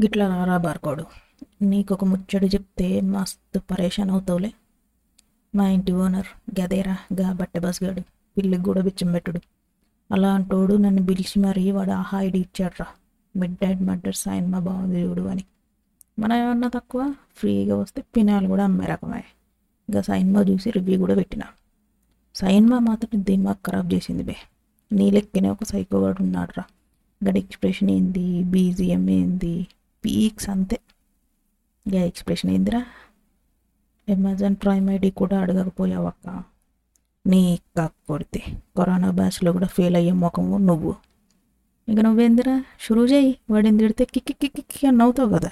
గిట్లా రారా బార్కోడు. నీకు ఒక ముచ్చడు చెప్తే మస్తు పరేషాన్ అవుతావులే. మా ఇంటి ఓనర్ గదేరా గా బట్టె బస్గాడు. పిల్లికి కూడా బిచ్చం పెట్టుడు. అలా అంటోడు నన్ను పిలిచి మరీ వాడు ఆహా ఐడి ఇచ్చాడ్రా. మిడ్ డైట్ మర్డర్ సైన్ మా బాగుంది చూడు అని. మనం ఏమన్నా తక్కువ? ఫ్రీగా వస్తే పినాలు కూడా అమ్మే రకమే. ఇంకా సైన్మా చూసి రివ్యూ కూడా పెట్టిన. సైన్మా మాత్రం దిమాగ్ ఖరాబ్ చేసింది బే. నీ లెక్కనే ఒక సైకోగాడు ఉన్నాడు రా గడి ఎక్స్ప్రెషన్ ఏంది? బీజిఎం ఏంది? పీక్స్ అంతే. ఇక ఎక్స్ప్రెషన్ ఏందిరా? అమెజాన్ ప్రైమ్ ఐడి కూడా అడగకపోయావక్క. నీ కాకపోతే కరోనా బ్యాచ్లో కూడా ఫెయిల్ అయ్యే ముఖము నువ్వు. ఇక నువ్వేందిరా? షురూ చేయి వాడిని తిడితే కిక్కి కిక్కి కిక్కి అని నవ్వుతావు కదా.